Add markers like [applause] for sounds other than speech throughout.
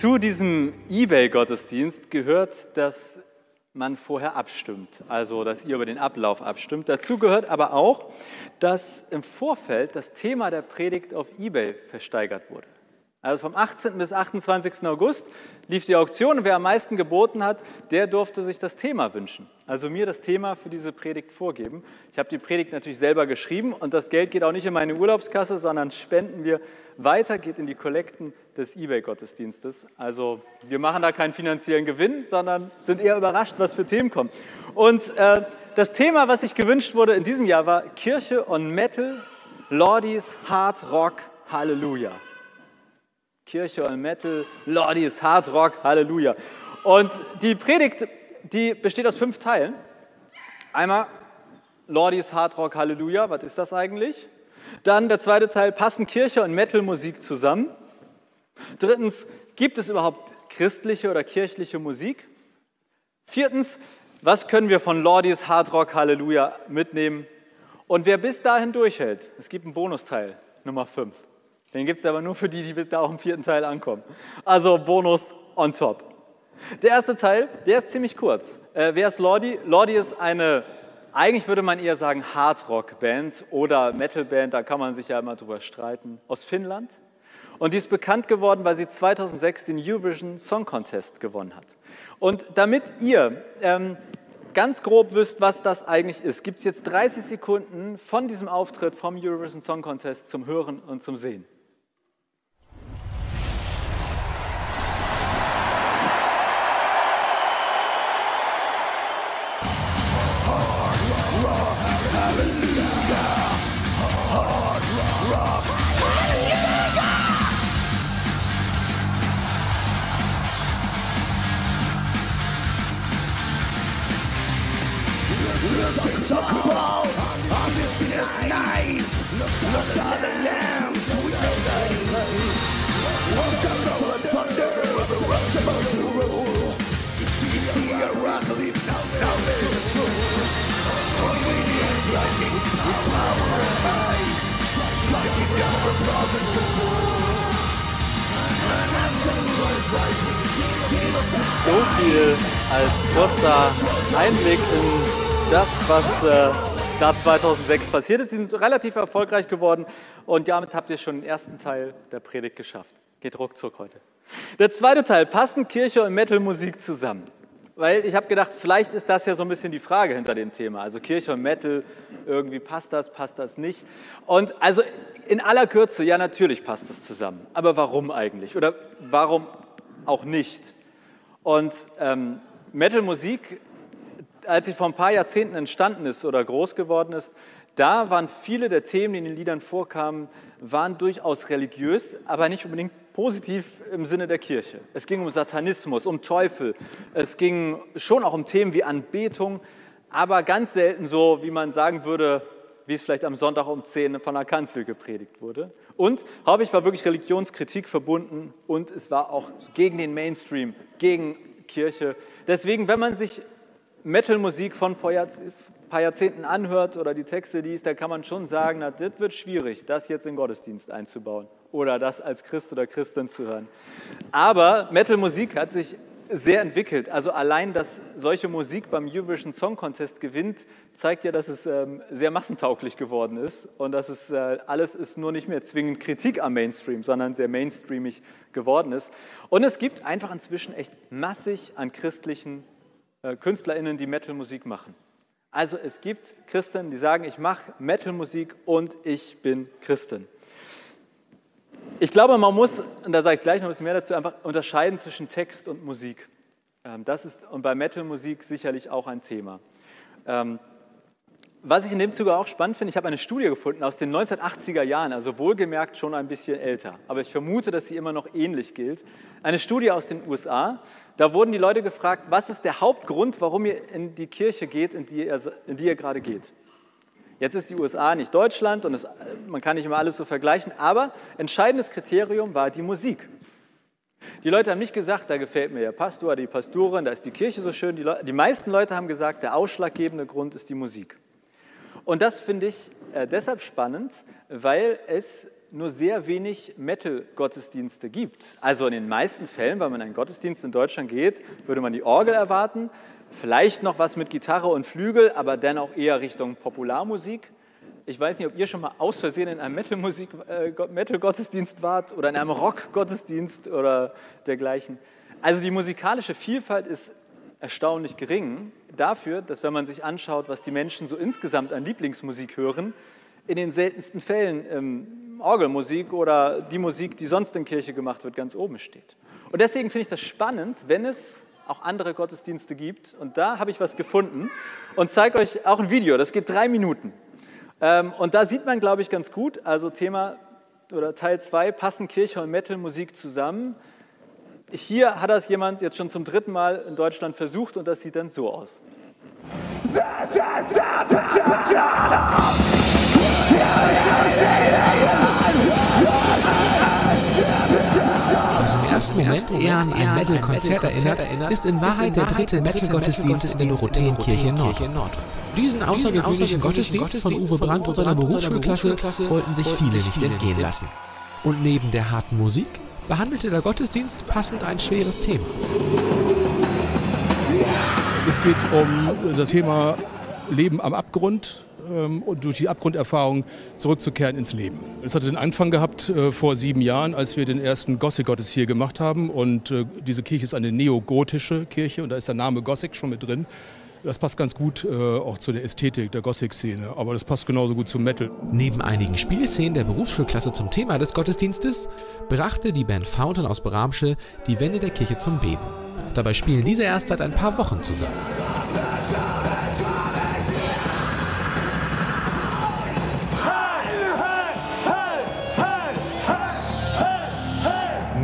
Zu diesem eBay-Gottesdienst gehört, dass man vorher abstimmt, also dass ihr über den Ablauf abstimmt. Dazu gehört aber auch, dass im Vorfeld das Thema der Predigt auf eBay versteigert wurde. Also vom 18. bis 28. August lief die Auktion und wer am meisten geboten hat, der durfte sich das Thema wünschen. Also mir das Thema für diese Predigt vorgeben. Ich habe die Predigt natürlich selber geschrieben und das Geld geht auch nicht in meine Urlaubskasse, sondern spenden wir weiter, geht in die Kollekten des eBay-Gottesdienstes. Also wir machen da keinen finanziellen Gewinn, sondern sind eher überrascht, was für Themen kommen. Und äh, das Thema, was sich gewünscht wurde in diesem Jahr, war Kirche und Metal, Lordies, Hard Rock, Halleluja. Kirche und Metal, Lordies, Hard Rock, Halleluja. Und die Predigt, die besteht aus fünf Teilen. Einmal Lordies, Hard Rock, Halleluja, was ist das eigentlich? Dann der zweite Teil, passen Kirche und Metal-Musik zusammen? Drittens, gibt es überhaupt christliche oder kirchliche Musik? Viertens, was können wir von Lordies Hard Rock Halleluja mitnehmen? Und wer bis dahin durchhält, es gibt einen Bonusteil, Nummer 5. Den gibt es aber nur für die, die da auch im vierten Teil ankommen. Also Bonus on top. Der erste Teil, der ist ziemlich kurz. Äh, wer ist Lordi? Lordi ist eine, eigentlich würde man eher sagen Hardrock-Band oder Metal-Band, da kann man sich ja immer drüber streiten, aus Finnland. Und die ist bekannt geworden, weil sie 2006 den Eurovision Song Contest gewonnen hat. Und damit ihr ähm, ganz grob wisst, was das eigentlich ist, gibt es jetzt 30 Sekunden von diesem Auftritt vom Eurovision Song Contest zum Hören und zum Sehen. So viel als kurzer Einblick in das, was äh, da 2006 passiert ist. Sie sind relativ erfolgreich geworden und damit habt ihr schon den ersten Teil der Predigt geschafft. Geht ruckzuck heute. Der zweite Teil, passen Kirche und Metal-Musik zusammen? Weil ich habe gedacht, vielleicht ist das ja so ein bisschen die Frage hinter dem Thema. Also Kirche und Metal, irgendwie passt das, passt das nicht? Und also in aller Kürze, ja natürlich passt das zusammen. Aber warum eigentlich? Oder warum auch nicht? Und ähm, Metal-Musik, als sie vor ein paar Jahrzehnten entstanden ist oder groß geworden ist, da waren viele der Themen, die in den Liedern vorkamen, waren durchaus religiös, aber nicht unbedingt positiv im Sinne der Kirche. Es ging um Satanismus, um Teufel, es ging schon auch um Themen wie Anbetung, aber ganz selten so, wie man sagen würde, wie es vielleicht am Sonntag um 10 von der Kanzel gepredigt wurde. Und häufig war wirklich Religionskritik verbunden und es war auch gegen den Mainstream, gegen Kirche. Deswegen, wenn man sich Metalmusik von paar Jahrzehnten anhört oder die Texte liest, da kann man schon sagen, na, das wird schwierig, das jetzt in Gottesdienst einzubauen oder das als Christ oder Christin zu hören. Aber Metal-Musik hat sich sehr entwickelt. Also allein, dass solche Musik beim Eurovision Song Contest gewinnt, zeigt ja, dass es ähm, sehr massentauglich geworden ist und dass es äh, alles ist nur nicht mehr zwingend Kritik am Mainstream, sondern sehr mainstreamig geworden ist. Und es gibt einfach inzwischen echt massig an christlichen äh, KünstlerInnen, die Metal-Musik machen. Also es gibt Christen, die sagen, ich mache Metal-Musik und ich bin Christin. Ich glaube, man muss, und da sage ich gleich noch ein bisschen mehr dazu, einfach unterscheiden zwischen Text und Musik. Ähm, das ist und bei Metal-Musik sicherlich auch ein Thema. Ähm, was ich in dem Zuge auch spannend finde, ich habe eine Studie gefunden aus den 1980er Jahren, also wohlgemerkt schon ein bisschen älter, aber ich vermute, dass sie immer noch ähnlich gilt. Eine Studie aus den USA, da wurden die Leute gefragt, was ist der Hauptgrund, warum ihr in die Kirche geht, in die ihr, in die ihr gerade geht. Jetzt ist die USA nicht Deutschland und es, man kann nicht immer alles so vergleichen, aber entscheidendes Kriterium war die Musik. Die Leute haben nicht gesagt, da gefällt mir der Pastor, die Pastorin, da ist die Kirche so schön. Die, Leute, die meisten Leute haben gesagt, der ausschlaggebende Grund ist die Musik. Und das finde ich äh, deshalb spannend, weil es nur sehr wenig Metal-Gottesdienste gibt. Also in den meisten Fällen, wenn man in einen Gottesdienst in Deutschland geht, würde man die Orgel erwarten, vielleicht noch was mit Gitarre und Flügel, aber dann auch eher Richtung Popularmusik. Ich weiß nicht, ob ihr schon mal aus Versehen in einem äh, Metal-Gottesdienst wart oder in einem Rock-Gottesdienst oder dergleichen. Also die musikalische Vielfalt ist erstaunlich gering dafür, dass wenn man sich anschaut, was die Menschen so insgesamt an Lieblingsmusik hören, in den seltensten Fällen ähm, Orgelmusik oder die Musik, die sonst in Kirche gemacht wird, ganz oben steht. Und deswegen finde ich das spannend, wenn es auch andere Gottesdienste gibt. Und da habe ich was gefunden und zeige euch auch ein Video. Das geht drei Minuten. Ähm, und da sieht man, glaube ich, ganz gut, also Thema oder Teil 2, passen Kirche und Metalmusik zusammen. Hier hat das jemand jetzt schon zum dritten Mal in Deutschland versucht und das sieht dann so aus. Ersten Moment eher an ein Metal-Konzert erinnert, ist in Wahrheit der dritte Metal-Gottesdienst in der Dorotheenkirche Nord. Diesen außergewöhnlichen Gottesdienst von Uwe Brandt und seiner Berufsschulklasse wollten sich viele nicht entgehen lassen. Und neben der harten Musik behandelte der Gottesdienst passend ein schweres Thema. Es geht um das Thema Leben am Abgrund ähm, und durch die Abgrunderfahrung zurückzukehren ins Leben. Es hatte den Anfang gehabt äh, vor sieben Jahren, als wir den ersten Gothic-Gottes hier gemacht haben. Und äh, diese Kirche ist eine neogotische Kirche und da ist der Name Gothic schon mit drin. Das passt ganz gut äh, auch zu der Ästhetik der Gothic-Szene, aber das passt genauso gut zum Metal. Neben einigen Spielszenen der Berufsschulklasse zum Thema des Gottesdienstes brachte die Band Fountain aus Bramsche die Wände der Kirche zum Beben. Dabei spielen diese erst seit ein paar Wochen zusammen.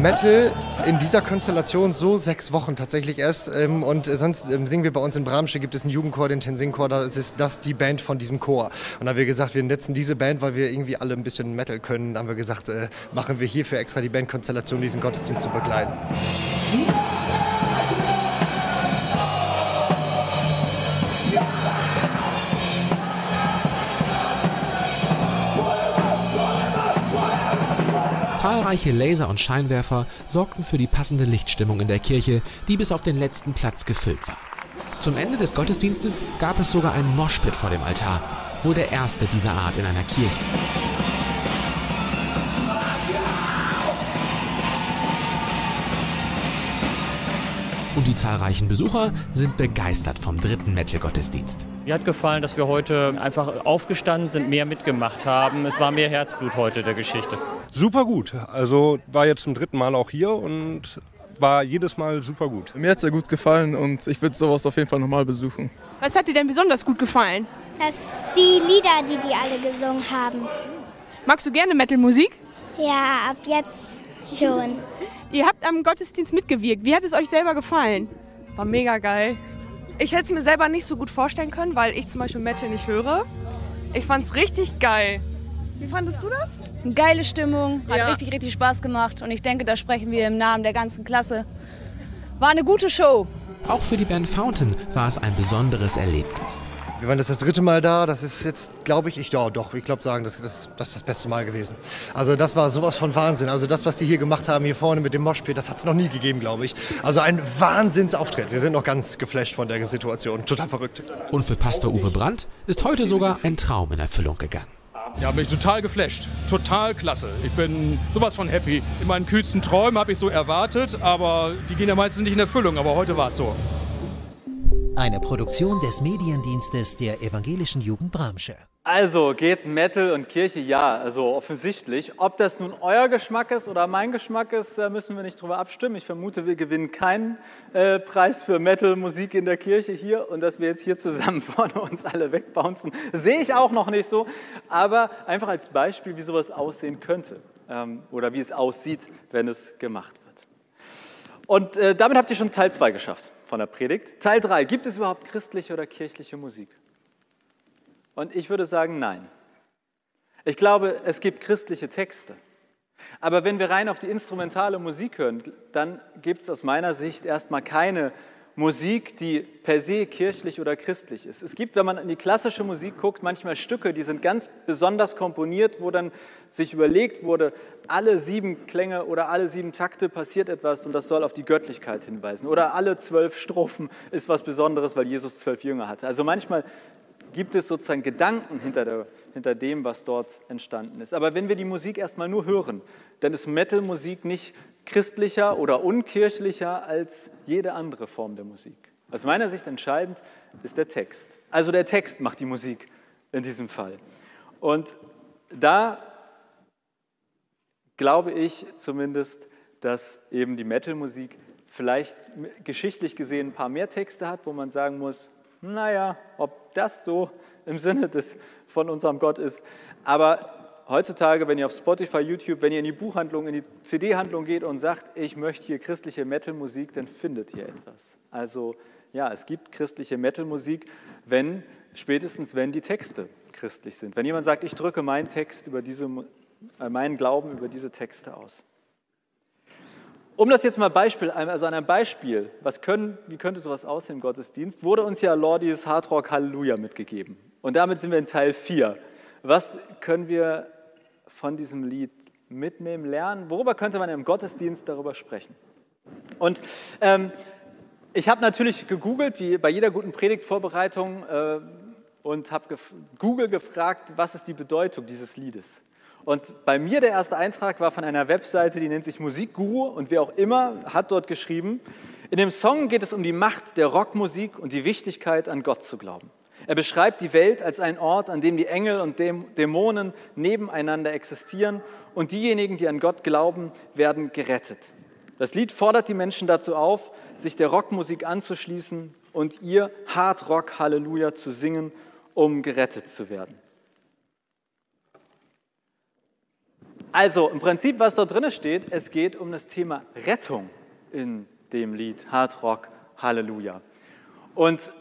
Metal in dieser Konstellation so sechs Wochen tatsächlich erst. Ähm, und sonst ähm, singen wir bei uns in Bramsche, gibt es einen Jugendchor, den Tensing-Chor, da ist das die Band von diesem Chor. Und da haben wir gesagt, wir netzen diese Band, weil wir irgendwie alle ein bisschen Metal können. Da haben wir gesagt, äh, machen wir hierfür extra die Bandkonstellation, diesen Gottesdienst zu begleiten. Zahlreiche Laser und Scheinwerfer sorgten für die passende Lichtstimmung in der Kirche, die bis auf den letzten Platz gefüllt war. Zum Ende des Gottesdienstes gab es sogar ein Moshpit vor dem Altar, wohl der erste dieser Art in einer Kirche. Die zahlreichen Besucher sind begeistert vom dritten Metal-Gottesdienst. Mir hat gefallen, dass wir heute einfach aufgestanden sind, mehr mitgemacht haben. Es war mehr Herzblut heute der Geschichte. Super gut. Also war jetzt zum dritten Mal auch hier und war jedes Mal super gut. Mir hat es sehr gut gefallen und ich würde sowas auf jeden Fall nochmal besuchen. Was hat dir denn besonders gut gefallen? Das die Lieder, die die alle gesungen haben. Magst du gerne Metal-Musik? Ja, ab jetzt schon. Ihr habt am Gottesdienst mitgewirkt. Wie hat es euch selber gefallen? War mega geil. Ich hätte es mir selber nicht so gut vorstellen können, weil ich zum Beispiel Metal nicht höre. Ich fand es richtig geil. Wie fandest du das? Eine geile Stimmung, hat ja. richtig, richtig Spaß gemacht und ich denke, da sprechen wir im Namen der ganzen Klasse. War eine gute Show. Auch für die Band Fountain war es ein besonderes Erlebnis. Wir waren das das dritte Mal da. Das ist jetzt, glaube ich, ich ja, doch, ich glaube sagen, das, das, das ist das beste Mal gewesen. Also das war sowas von Wahnsinn. Also das, was die hier gemacht haben, hier vorne mit dem Moshpit, das hat es noch nie gegeben, glaube ich. Also ein Wahnsinnsauftritt. Wir sind noch ganz geflasht von der Situation. Total verrückt. Und für Pastor Uwe Brandt ist heute sogar ein Traum in Erfüllung gegangen. Ja, bin ich total geflasht. Total klasse. Ich bin sowas von happy. In meinen kühlsten Träumen habe ich so erwartet, aber die gehen ja meistens nicht in Erfüllung. Aber heute war es so. Eine Produktion des Mediendienstes der evangelischen Jugend Bramsche. Also geht Metal und Kirche ja, also offensichtlich. Ob das nun euer Geschmack ist oder mein Geschmack ist, müssen wir nicht drüber abstimmen. Ich vermute, wir gewinnen keinen äh, Preis für Metal-Musik in der Kirche hier und dass wir jetzt hier zusammen [laughs] vorne uns alle wegbouncen, sehe ich auch noch nicht so. Aber einfach als Beispiel, wie sowas aussehen könnte ähm, oder wie es aussieht, wenn es gemacht wird. Und äh, damit habt ihr schon Teil 2 geschafft von der Predigt. Teil 3. Gibt es überhaupt christliche oder kirchliche Musik? Und ich würde sagen, nein. Ich glaube, es gibt christliche Texte. Aber wenn wir rein auf die instrumentale Musik hören, dann gibt es aus meiner Sicht erstmal keine Musik, die per se kirchlich oder christlich ist. Es gibt, wenn man in die klassische Musik guckt, manchmal Stücke, die sind ganz besonders komponiert, wo dann sich überlegt wurde, alle sieben Klänge oder alle sieben Takte passiert etwas und das soll auf die Göttlichkeit hinweisen. Oder alle zwölf Strophen ist was Besonderes, weil Jesus zwölf Jünger hatte. Also manchmal gibt es sozusagen Gedanken hinter, der, hinter dem, was dort entstanden ist. Aber wenn wir die Musik erstmal nur hören, dann ist Metal-Musik nicht christlicher oder unkirchlicher als jede andere Form der Musik. Aus meiner Sicht entscheidend ist der Text. Also der Text macht die Musik in diesem Fall. Und da glaube ich zumindest, dass eben die Metal-Musik vielleicht geschichtlich gesehen ein paar mehr Texte hat, wo man sagen muss, naja, ob das so im Sinne des, von unserem Gott ist. Aber heutzutage, wenn ihr auf Spotify, YouTube, wenn ihr in die Buchhandlung, in die CD-Handlung geht und sagt, ich möchte hier christliche Metal-Musik, dann findet ihr etwas. Also ja, es gibt christliche Metal-Musik, wenn, spätestens wenn die Texte christlich sind. Wenn jemand sagt, ich drücke meinen Text über diese, äh, meinen Glauben über diese Texte aus. Um das jetzt mal Beispiel, also an einem Beispiel, was können, wie könnte sowas aussehen im Gottesdienst, wurde uns ja Lordis Hardrock Halleluja mitgegeben. Und damit sind wir in Teil 4. Was können wir von diesem Lied mitnehmen, lernen? Worüber könnte man im Gottesdienst darüber sprechen? Und ähm, ich habe natürlich gegoogelt, wie bei jeder guten Predigtvorbereitung, äh, und habe gef Google gefragt, was ist die Bedeutung dieses Liedes? Und bei mir der erste Eintrag war von einer Webseite, die nennt sich Musikguru und wer auch immer hat dort geschrieben, in dem Song geht es um die Macht der Rockmusik und die Wichtigkeit an Gott zu glauben. Er beschreibt die Welt als einen Ort, an dem die Engel und Dämonen nebeneinander existieren und diejenigen, die an Gott glauben, werden gerettet. Das Lied fordert die Menschen dazu auf, sich der Rockmusik anzuschließen und ihr Hard Rock Halleluja zu singen, um gerettet zu werden. Also im Prinzip, was da drin steht, es geht um das Thema Rettung in dem Lied Hard Rock Halleluja. Und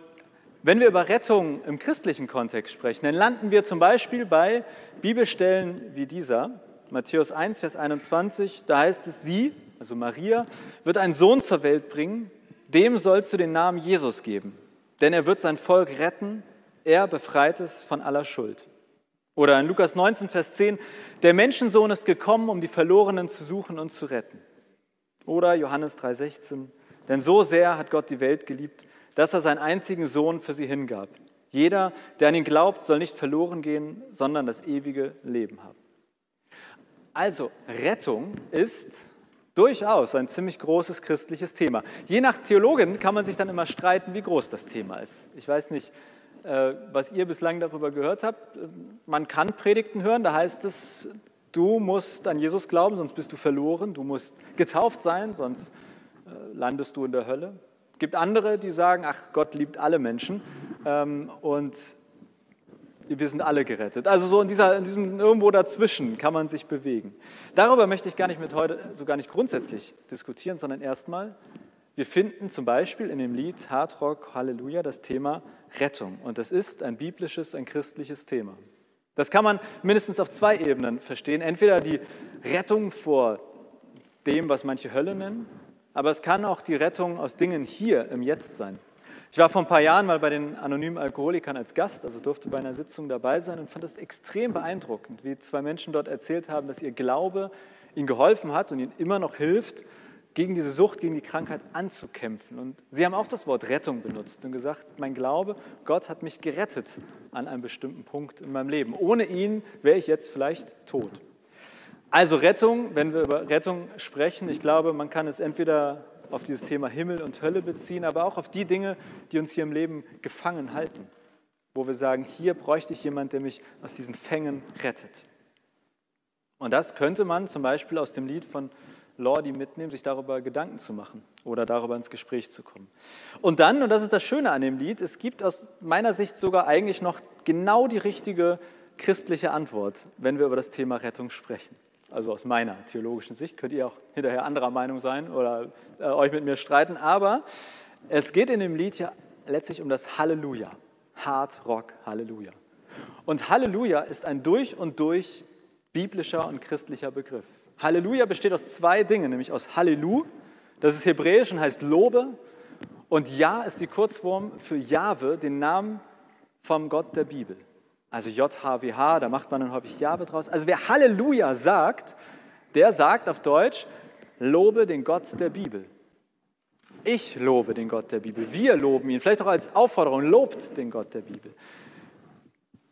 wenn wir über Rettung im christlichen Kontext sprechen, dann landen wir zum Beispiel bei Bibelstellen wie dieser, Matthäus 1, Vers 21, da heißt es, sie, also Maria, wird einen Sohn zur Welt bringen, dem sollst du den Namen Jesus geben, denn er wird sein Volk retten, er befreit es von aller Schuld. Oder in Lukas 19, Vers 10, der Menschensohn ist gekommen, um die Verlorenen zu suchen und zu retten. Oder Johannes 3, 16, denn so sehr hat Gott die Welt geliebt, dass er seinen einzigen Sohn für sie hingab. Jeder, der an ihn glaubt, soll nicht verloren gehen, sondern das ewige Leben haben. Also Rettung ist durchaus ein ziemlich großes christliches Thema. Je nach Theologin kann man sich dann immer streiten, wie groß das Thema ist. Ich weiß nicht, äh, was ihr bislang darüber gehört habt. Man kann Predigten hören, da heißt es, du musst an Jesus glauben, sonst bist du verloren. Du musst getauft sein, sonst äh, landest du in der Hölle. Es gibt andere, die sagen, ach, Gott liebt alle Menschen ähm, und wir sind alle gerettet. Also so in, dieser, in diesem irgendwo dazwischen kann man sich bewegen. Darüber möchte ich gar nicht mit heute, so gar nicht grundsätzlich diskutieren, sondern erstmal, wir finden zum Beispiel in dem Lied Hard Rock Halleluja das Thema Rettung. Und das ist ein biblisches, ein christliches Thema. Das kann man mindestens auf zwei Ebenen verstehen. Entweder die Rettung vor dem, was manche Hölle nennen, aber es kann auch die Rettung aus Dingen hier im Jetzt sein. Ich war vor ein paar Jahren mal bei den anonymen Alkoholikern als Gast, also durfte bei einer Sitzung dabei sein und fand es extrem beeindruckend, wie zwei Menschen dort erzählt haben, dass ihr Glaube ihnen geholfen hat und ihnen immer noch hilft, gegen diese Sucht, gegen die Krankheit anzukämpfen. Und sie haben auch das Wort Rettung benutzt und gesagt, mein Glaube, Gott hat mich gerettet an einem bestimmten Punkt in meinem Leben. Ohne ihn wäre ich jetzt vielleicht tot. Also Rettung, wenn wir über Rettung sprechen, ich glaube, man kann es entweder auf dieses Thema Himmel und Hölle beziehen, aber auch auf die Dinge, die uns hier im Leben gefangen halten, wo wir sagen, hier bräuchte ich jemand, der mich aus diesen Fängen rettet. Und das könnte man zum Beispiel aus dem Lied von Lordi mitnehmen, sich darüber Gedanken zu machen oder darüber ins Gespräch zu kommen. Und dann, und das ist das Schöne an dem Lied, es gibt aus meiner Sicht sogar eigentlich noch genau die richtige christliche Antwort, wenn wir über das Thema Rettung sprechen. Also aus meiner theologischen Sicht könnt ihr auch hinterher anderer Meinung sein oder äh, euch mit mir streiten, aber es geht in dem Lied ja letztlich um das Halleluja, Hard Rock Halleluja. Und Halleluja ist ein durch und durch biblischer und christlicher Begriff. Halleluja besteht aus zwei Dingen, nämlich aus Hallelu, das ist hebräisch und heißt Lobe, Und Ja ist die Kurzform für Jahwe, den Namen vom Gott der Bibel. Also JHWH, da macht man dann häufig Jahwe draus. Also wer Halleluja sagt, der sagt auf Deutsch, lobe den Gott der Bibel. Ich lobe den Gott der Bibel. Wir loben ihn. Vielleicht auch als Aufforderung, lobt den Gott der Bibel.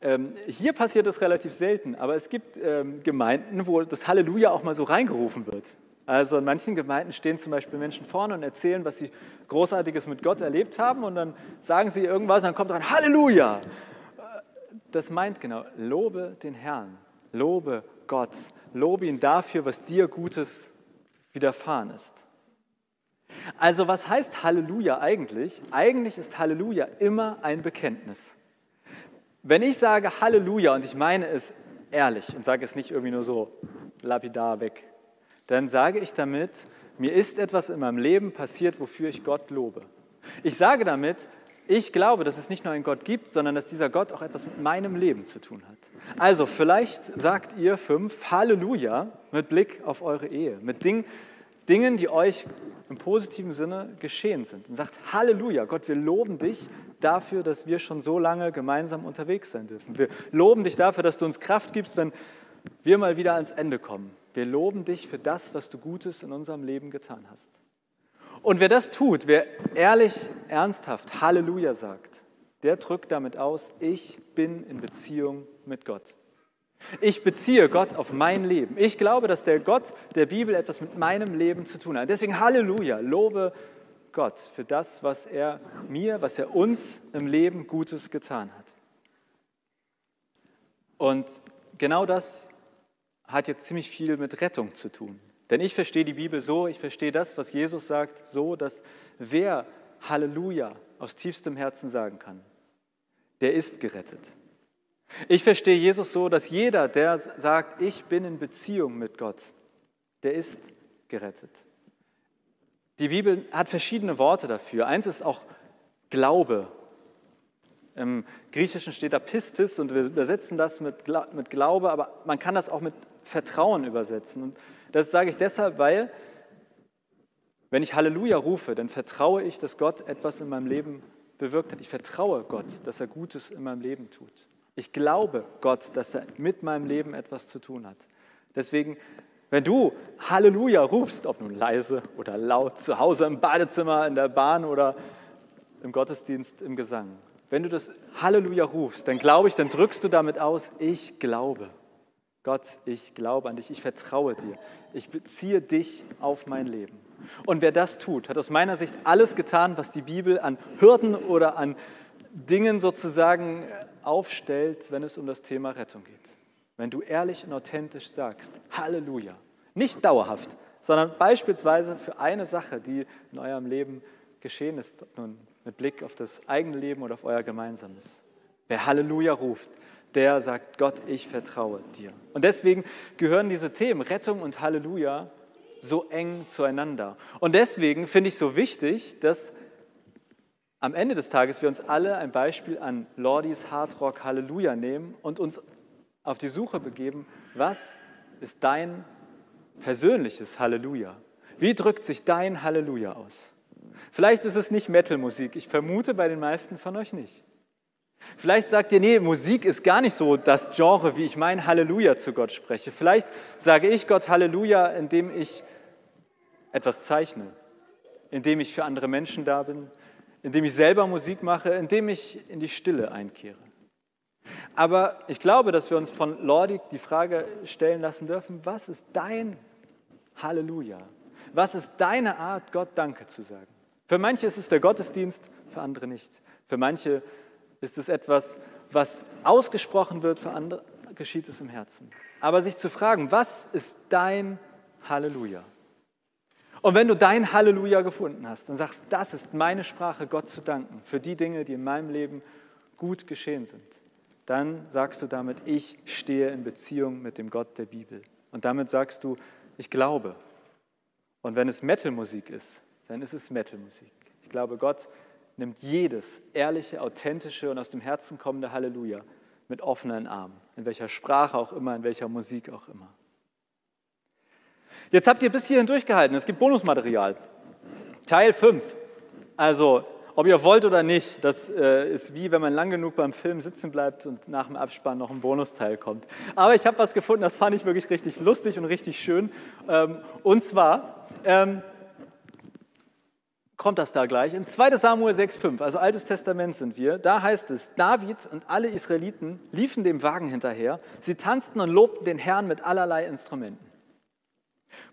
Ähm, hier passiert das relativ selten, aber es gibt ähm, Gemeinden, wo das Halleluja auch mal so reingerufen wird. Also in manchen Gemeinden stehen zum Beispiel Menschen vorne und erzählen, was sie Großartiges mit Gott erlebt haben und dann sagen sie irgendwas und dann kommt dran Halleluja. Das meint genau, lobe den Herrn, lobe Gott, lobe ihn dafür, was dir Gutes widerfahren ist. Also was heißt Halleluja eigentlich? Eigentlich ist Halleluja immer ein Bekenntnis. Wenn ich sage Halleluja und ich meine es ehrlich und sage es nicht irgendwie nur so lapidar weg, dann sage ich damit, mir ist etwas in meinem Leben passiert, wofür ich Gott lobe. Ich sage damit, ich glaube, dass es nicht nur einen Gott gibt, sondern dass dieser Gott auch etwas mit meinem Leben zu tun hat. Also vielleicht sagt ihr fünf Halleluja mit Blick auf eure Ehe, mit Dingen, Dingen, die euch im positiven Sinne geschehen sind. Und sagt Halleluja, Gott, wir loben dich dafür, dass wir schon so lange gemeinsam unterwegs sein dürfen. Wir loben dich dafür, dass du uns Kraft gibst, wenn wir mal wieder ans Ende kommen. Wir loben dich für das, was du Gutes in unserem Leben getan hast. Und wer das tut, wer ehrlich, ernsthaft Halleluja sagt, der drückt damit aus, ich bin in Beziehung mit Gott. Ich beziehe Gott auf mein Leben. Ich glaube, dass der Gott der Bibel etwas mit meinem Leben zu tun hat. Deswegen Halleluja, lobe Gott für das, was er mir, was er uns im Leben Gutes getan hat. Und genau das hat jetzt ziemlich viel mit Rettung zu tun. Denn ich verstehe die Bibel so, ich verstehe das, was Jesus sagt, so, dass wer Halleluja aus tiefstem Herzen sagen kann, der ist gerettet. Ich verstehe Jesus so, dass jeder, der sagt, ich bin in Beziehung mit Gott, der ist gerettet. Die Bibel hat verschiedene Worte dafür. Eins ist auch Glaube. Im Griechischen steht da Pistis und wir übersetzen das mit, Glaube, aber man kann das auch mit Vertrauen übersetzen. Und das sage ich deshalb, weil wenn ich Halleluja rufe, dann vertraue ich, dass Gott etwas in meinem Leben bewirkt hat. Ich vertraue Gott, dass er Gutes in meinem Leben tut. Ich glaube Gott, dass er mit meinem Leben etwas zu tun hat. Deswegen, wenn du Halleluja rufst, ob nun leise oder laut, zu Hause im Badezimmer, in der Bahn oder im Gottesdienst, im Gesang, wenn du das Halleluja rufst, dann glaube ich, dann drückst du damit aus, ich glaube. Gott, ich glaube an dich, ich vertraue dir, ich beziehe dich auf mein Leben. Und wer das tut, hat aus meiner Sicht alles getan, was die Bibel an Hürden oder an Dingen sozusagen aufstellt, wenn es um das Thema Rettung geht. Wenn du ehrlich und authentisch sagst, Halleluja, nicht dauerhaft, sondern beispielsweise für eine Sache, die in eurem Leben geschehen ist, nun mit Blick auf das eigene Leben oder auf euer gemeinsames. Wer Halleluja ruft, der sagt, Gott, ich vertraue dir. Und deswegen gehören diese Themen Rettung und Halleluja so eng zueinander. Und deswegen finde ich so wichtig, dass am Ende des Tages wir uns alle ein Beispiel an Lordis Hard Rock Halleluja nehmen und uns auf die Suche begeben, was ist dein persönliches Halleluja? Wie drückt sich dein Halleluja aus? Vielleicht ist es nicht Metal-Musik, ich vermute bei den meisten von euch nicht. Vielleicht sagt ihr, nee, Musik ist gar nicht so das Genre, wie ich mein Halleluja zu Gott spreche. Vielleicht sage ich Gott Halleluja, indem ich etwas zeichne, indem ich für andere Menschen da bin, indem ich selber Musik mache, indem ich in die Stille einkehre. Aber ich glaube, dass wir uns von Lordi die Frage stellen lassen dürfen, was ist dein Halleluja? Was ist deine Art, Gott Danke zu sagen? Für manche ist es der Gottesdienst, für andere nicht. Für manche ist es etwas, was ausgesprochen wird, für andere geschieht es im Herzen. Aber sich zu fragen, was ist dein Halleluja? Und wenn du dein Halleluja gefunden hast und sagst, das ist meine Sprache, Gott zu danken für die Dinge, die in meinem Leben gut geschehen sind, dann sagst du damit, ich stehe in Beziehung mit dem Gott der Bibel. Und damit sagst du, ich glaube. Und wenn es Metalmusik ist, dann ist es Metalmusik. Ich glaube, Gott nimmt jedes ehrliche, authentische und aus dem Herzen kommende Halleluja mit offenen Armen, in welcher Sprache auch immer, in welcher Musik auch immer. Jetzt habt ihr bis hierhin durchgehalten. Es gibt Bonusmaterial. Teil 5. Also, ob ihr wollt oder nicht, das äh, ist wie wenn man lang genug beim Film sitzen bleibt und nach dem Abspann noch ein Bonusteil kommt. Aber ich habe was gefunden, das fand ich wirklich richtig lustig und richtig schön. Ähm, und zwar ähm, kommt das da gleich. In 2 Samuel 6,5, also Altes Testament sind wir, da heißt es, David und alle Israeliten liefen dem Wagen hinterher, sie tanzten und lobten den Herrn mit allerlei Instrumenten.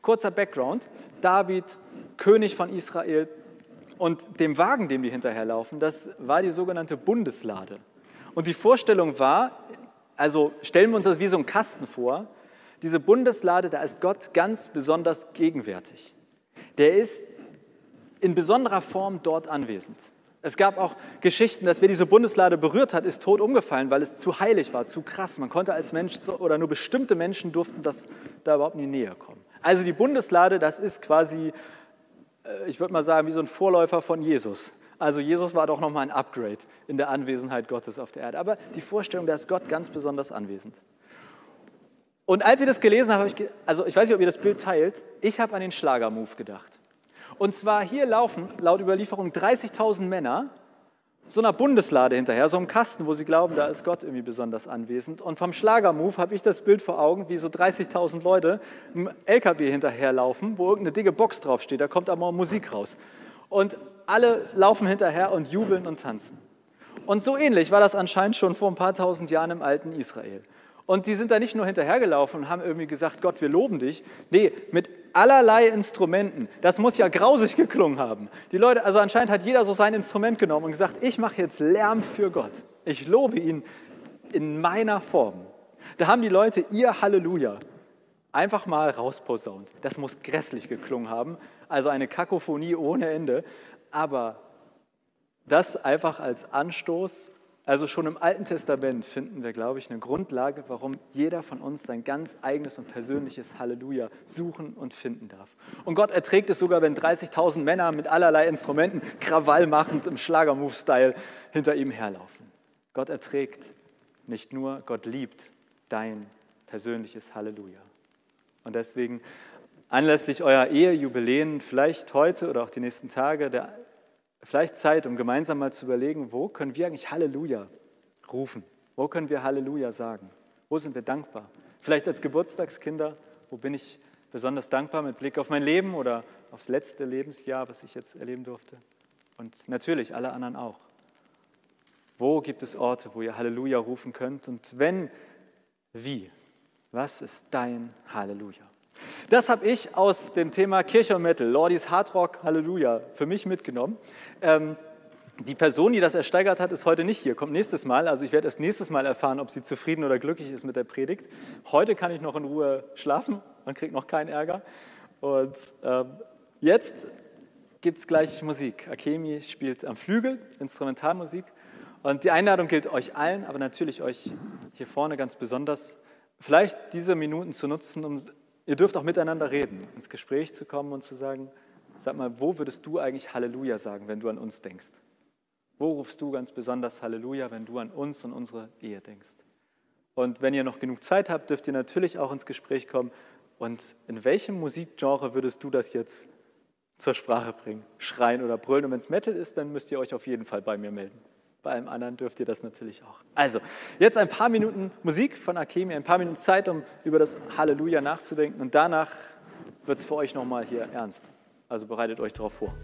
Kurzer Background, David, König von Israel und dem Wagen, dem die hinterherlaufen, das war die sogenannte Bundeslade. Und die Vorstellung war, also stellen wir uns das wie so ein Kasten vor, diese Bundeslade, da ist Gott ganz besonders gegenwärtig. Der ist in besonderer Form dort anwesend. Es gab auch Geschichten, dass wer diese Bundeslade berührt hat, ist tot umgefallen, weil es zu heilig war, zu krass. Man konnte als Mensch oder nur bestimmte Menschen durften das da überhaupt in die Nähe kommen. Also die Bundeslade, das ist quasi, äh, ich würde mal sagen, wie so ein Vorläufer von Jesus. Also Jesus war doch nochmal ein Upgrade in der Anwesenheit Gottes auf der Erde. Aber die Vorstellung, da ist Gott ganz besonders anwesend. Und als ich das gelesen habe, habe ich, also ich weiß nicht, ob ihr das Bild teilt, ich habe an den Schlagermove gedacht. Und zwar hier laufen laut Überlieferung 30.000 Männer so einer Bundeslade hinterher, so einem Kasten, wo sie glauben, da ist Gott irgendwie besonders anwesend. Und vom Schlagermove habe ich das Bild vor Augen, wie so 30.000 Leute im LKW hinterherlaufen, wo irgendeine dicke Box draufsteht, da kommt aber Musik raus. Und alle laufen hinterher und jubeln und tanzen. Und so ähnlich war das anscheinend schon vor ein paar tausend Jahren im alten Israel. Und die sind da nicht nur hinterhergelaufen und haben irgendwie gesagt, Gott, wir loben dich. Nee, mit allerlei Instrumenten. Das muss ja grausig geklungen haben. Die Leute, also anscheinend hat jeder so sein Instrument genommen und gesagt, ich mache jetzt Lärm für Gott. Ich lobe ihn in meiner Form. Da haben die Leute ihr Halleluja einfach mal rausposaunt. Das muss grässlich geklungen haben, also eine Kakophonie ohne Ende. Aber das einfach als Anstoß also schon im Alten Testament finden wir, glaube ich, eine Grundlage, warum jeder von uns sein ganz eigenes und persönliches Halleluja suchen und finden darf. Und Gott erträgt es sogar, wenn 30.000 Männer mit allerlei Instrumenten Krawall machend im Schlagermove-Style hinter ihm herlaufen. Gott erträgt nicht nur, Gott liebt dein persönliches Halleluja. Und deswegen anlässlich eurer Ehejubiläen, vielleicht heute oder auch die nächsten Tage, der vielleicht Zeit, um gemeinsam mal zu überlegen, wo können wir eigentlich Halleluja rufen? Wo können wir Halleluja sagen? Wo sind wir dankbar? Vielleicht als Geburtstagskinder, wo bin ich besonders dankbar mit Blick auf mein Leben oder aufs letzte Lebensjahr, was ich jetzt erleben durfte? Und natürlich alle anderen auch. Wo gibt es Orte, wo ihr Halleluja rufen könnt? Und wenn, wie? Was ist dein Halleluja? Das habe ich aus dem Thema Kirche und Metal, Lordis Hardrock, Halleluja, für mich mitgenommen. Ähm, die Person, die das ersteigert hat, ist heute nicht hier, kommt nächstes Mal. Also ich werde erst nächstes Mal erfahren, ob sie zufrieden oder glücklich ist mit der Predigt. Heute kann ich noch in Ruhe schlafen, man kriegt noch keinen Ärger. Und ähm, jetzt gibt es gleich Musik. Akemi spielt am Flügel, Instrumentalmusik. Und die Einladung gilt euch allen, aber natürlich euch hier vorne ganz besonders, vielleicht diese Minuten zu nutzen, um Ihr dürft auch miteinander reden, ins Gespräch zu kommen und zu sagen, sag mal, wo würdest du eigentlich Halleluja sagen, wenn du an uns denkst? Wo rufst du ganz besonders Halleluja, wenn du an uns und unsere Ehe denkst? Und wenn ihr noch genug Zeit habt, dürft ihr natürlich auch ins Gespräch kommen. Und in welchem Musikgenre würdest du das jetzt zur Sprache bringen? Schreien oder brüllen? Und wenn es Metal ist, dann müsst ihr euch auf jeden Fall bei mir melden. Bei allem anderen dürft ihr das natürlich auch. Also, jetzt ein paar Minuten Musik von Akemi, ein paar Minuten Zeit, um über das Halleluja nachzudenken. Und danach wird es für euch nochmal hier ernst. Also bereitet euch darauf vor.